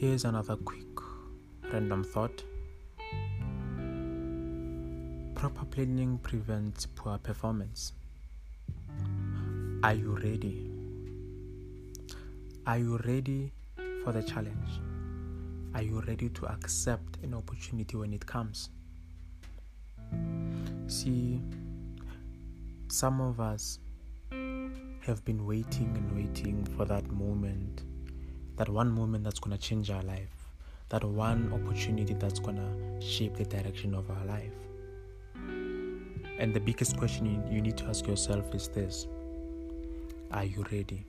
Here's another quick random thought. Proper planning prevents poor performance. Are you ready? Are you ready for the challenge? Are you ready to accept an opportunity when it comes? See, some of us have been waiting and waiting for that moment, that one moment that's going to change our life, that one opportunity that's going to shape the direction of our life. And the biggest question you, need to ask yourself is this Are you ready?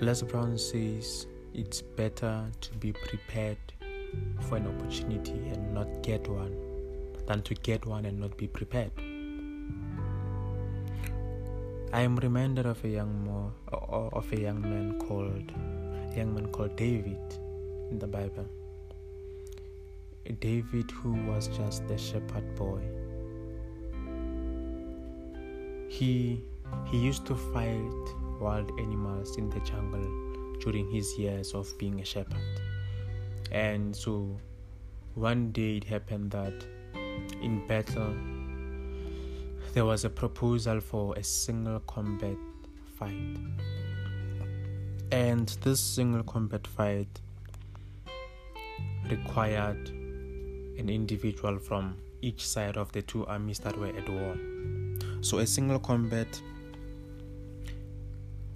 Les Brown says it's better to be prepared for an opportunity and not get one than to get one and not be prepared. I am reminded of a young of a young man called young man called David in the Bible. David who was just a shepherd boy. He he used to fight wild animals in the jungle during his years of being a shepherd. And so one day it happened that in battle there was a proposal for a single combat fight. And this single combat fight required an individual from each side of the two armies that were at war. So a single combat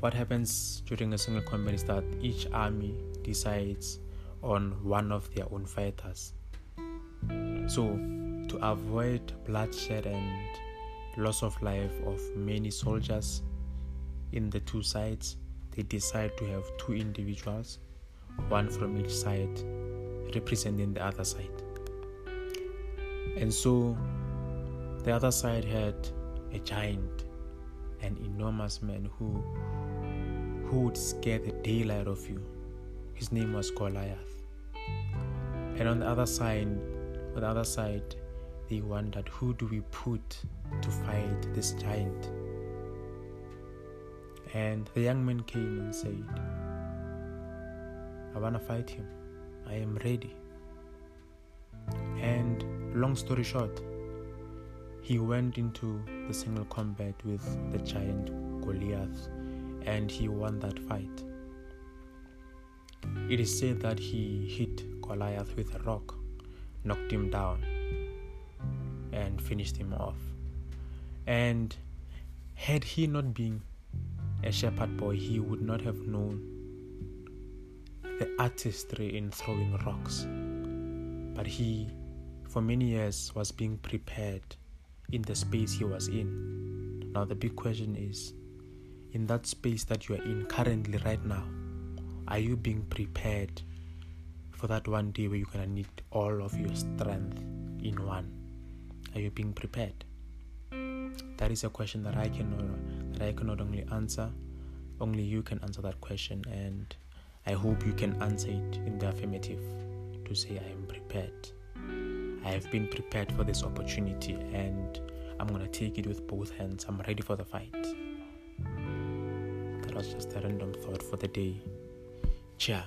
what happens during a single combat is that each army decides on one of their own fighters. So, to avoid bloodshed and loss of life of many soldiers in the two sides, they decide to have two individuals, one from each side, representing the other side. And so, the other side had a giant, an enormous man who who would scare the daylight of you. His name was Goliath. And on the other side, on the other side, they wondered who do we put to fight this giant? And the young man came and said, I want to fight him. I am ready. And long story short, he went into the single combat with the giant Goliath and he won that fight. It is said that he hit Goliath with a rock, knocked him down, and finished him off. And had he not been a shepherd boy, he would not have known the artistry in throwing rocks. But he, for many years, was being prepared in the space he was in. Now, the big question is in that space that you are in currently right now are you being prepared for that one day where you're going to need all of your strength in one are you being prepared? That is a question that i cannot that i cannot only answer. Only you can answer that question and i hope you can answer it in the affirmative to say i am prepared. I have been prepared for this opportunity and i'm to take it with both hands. I'm ready for the fight. That was just a random thought for the day. Ciao.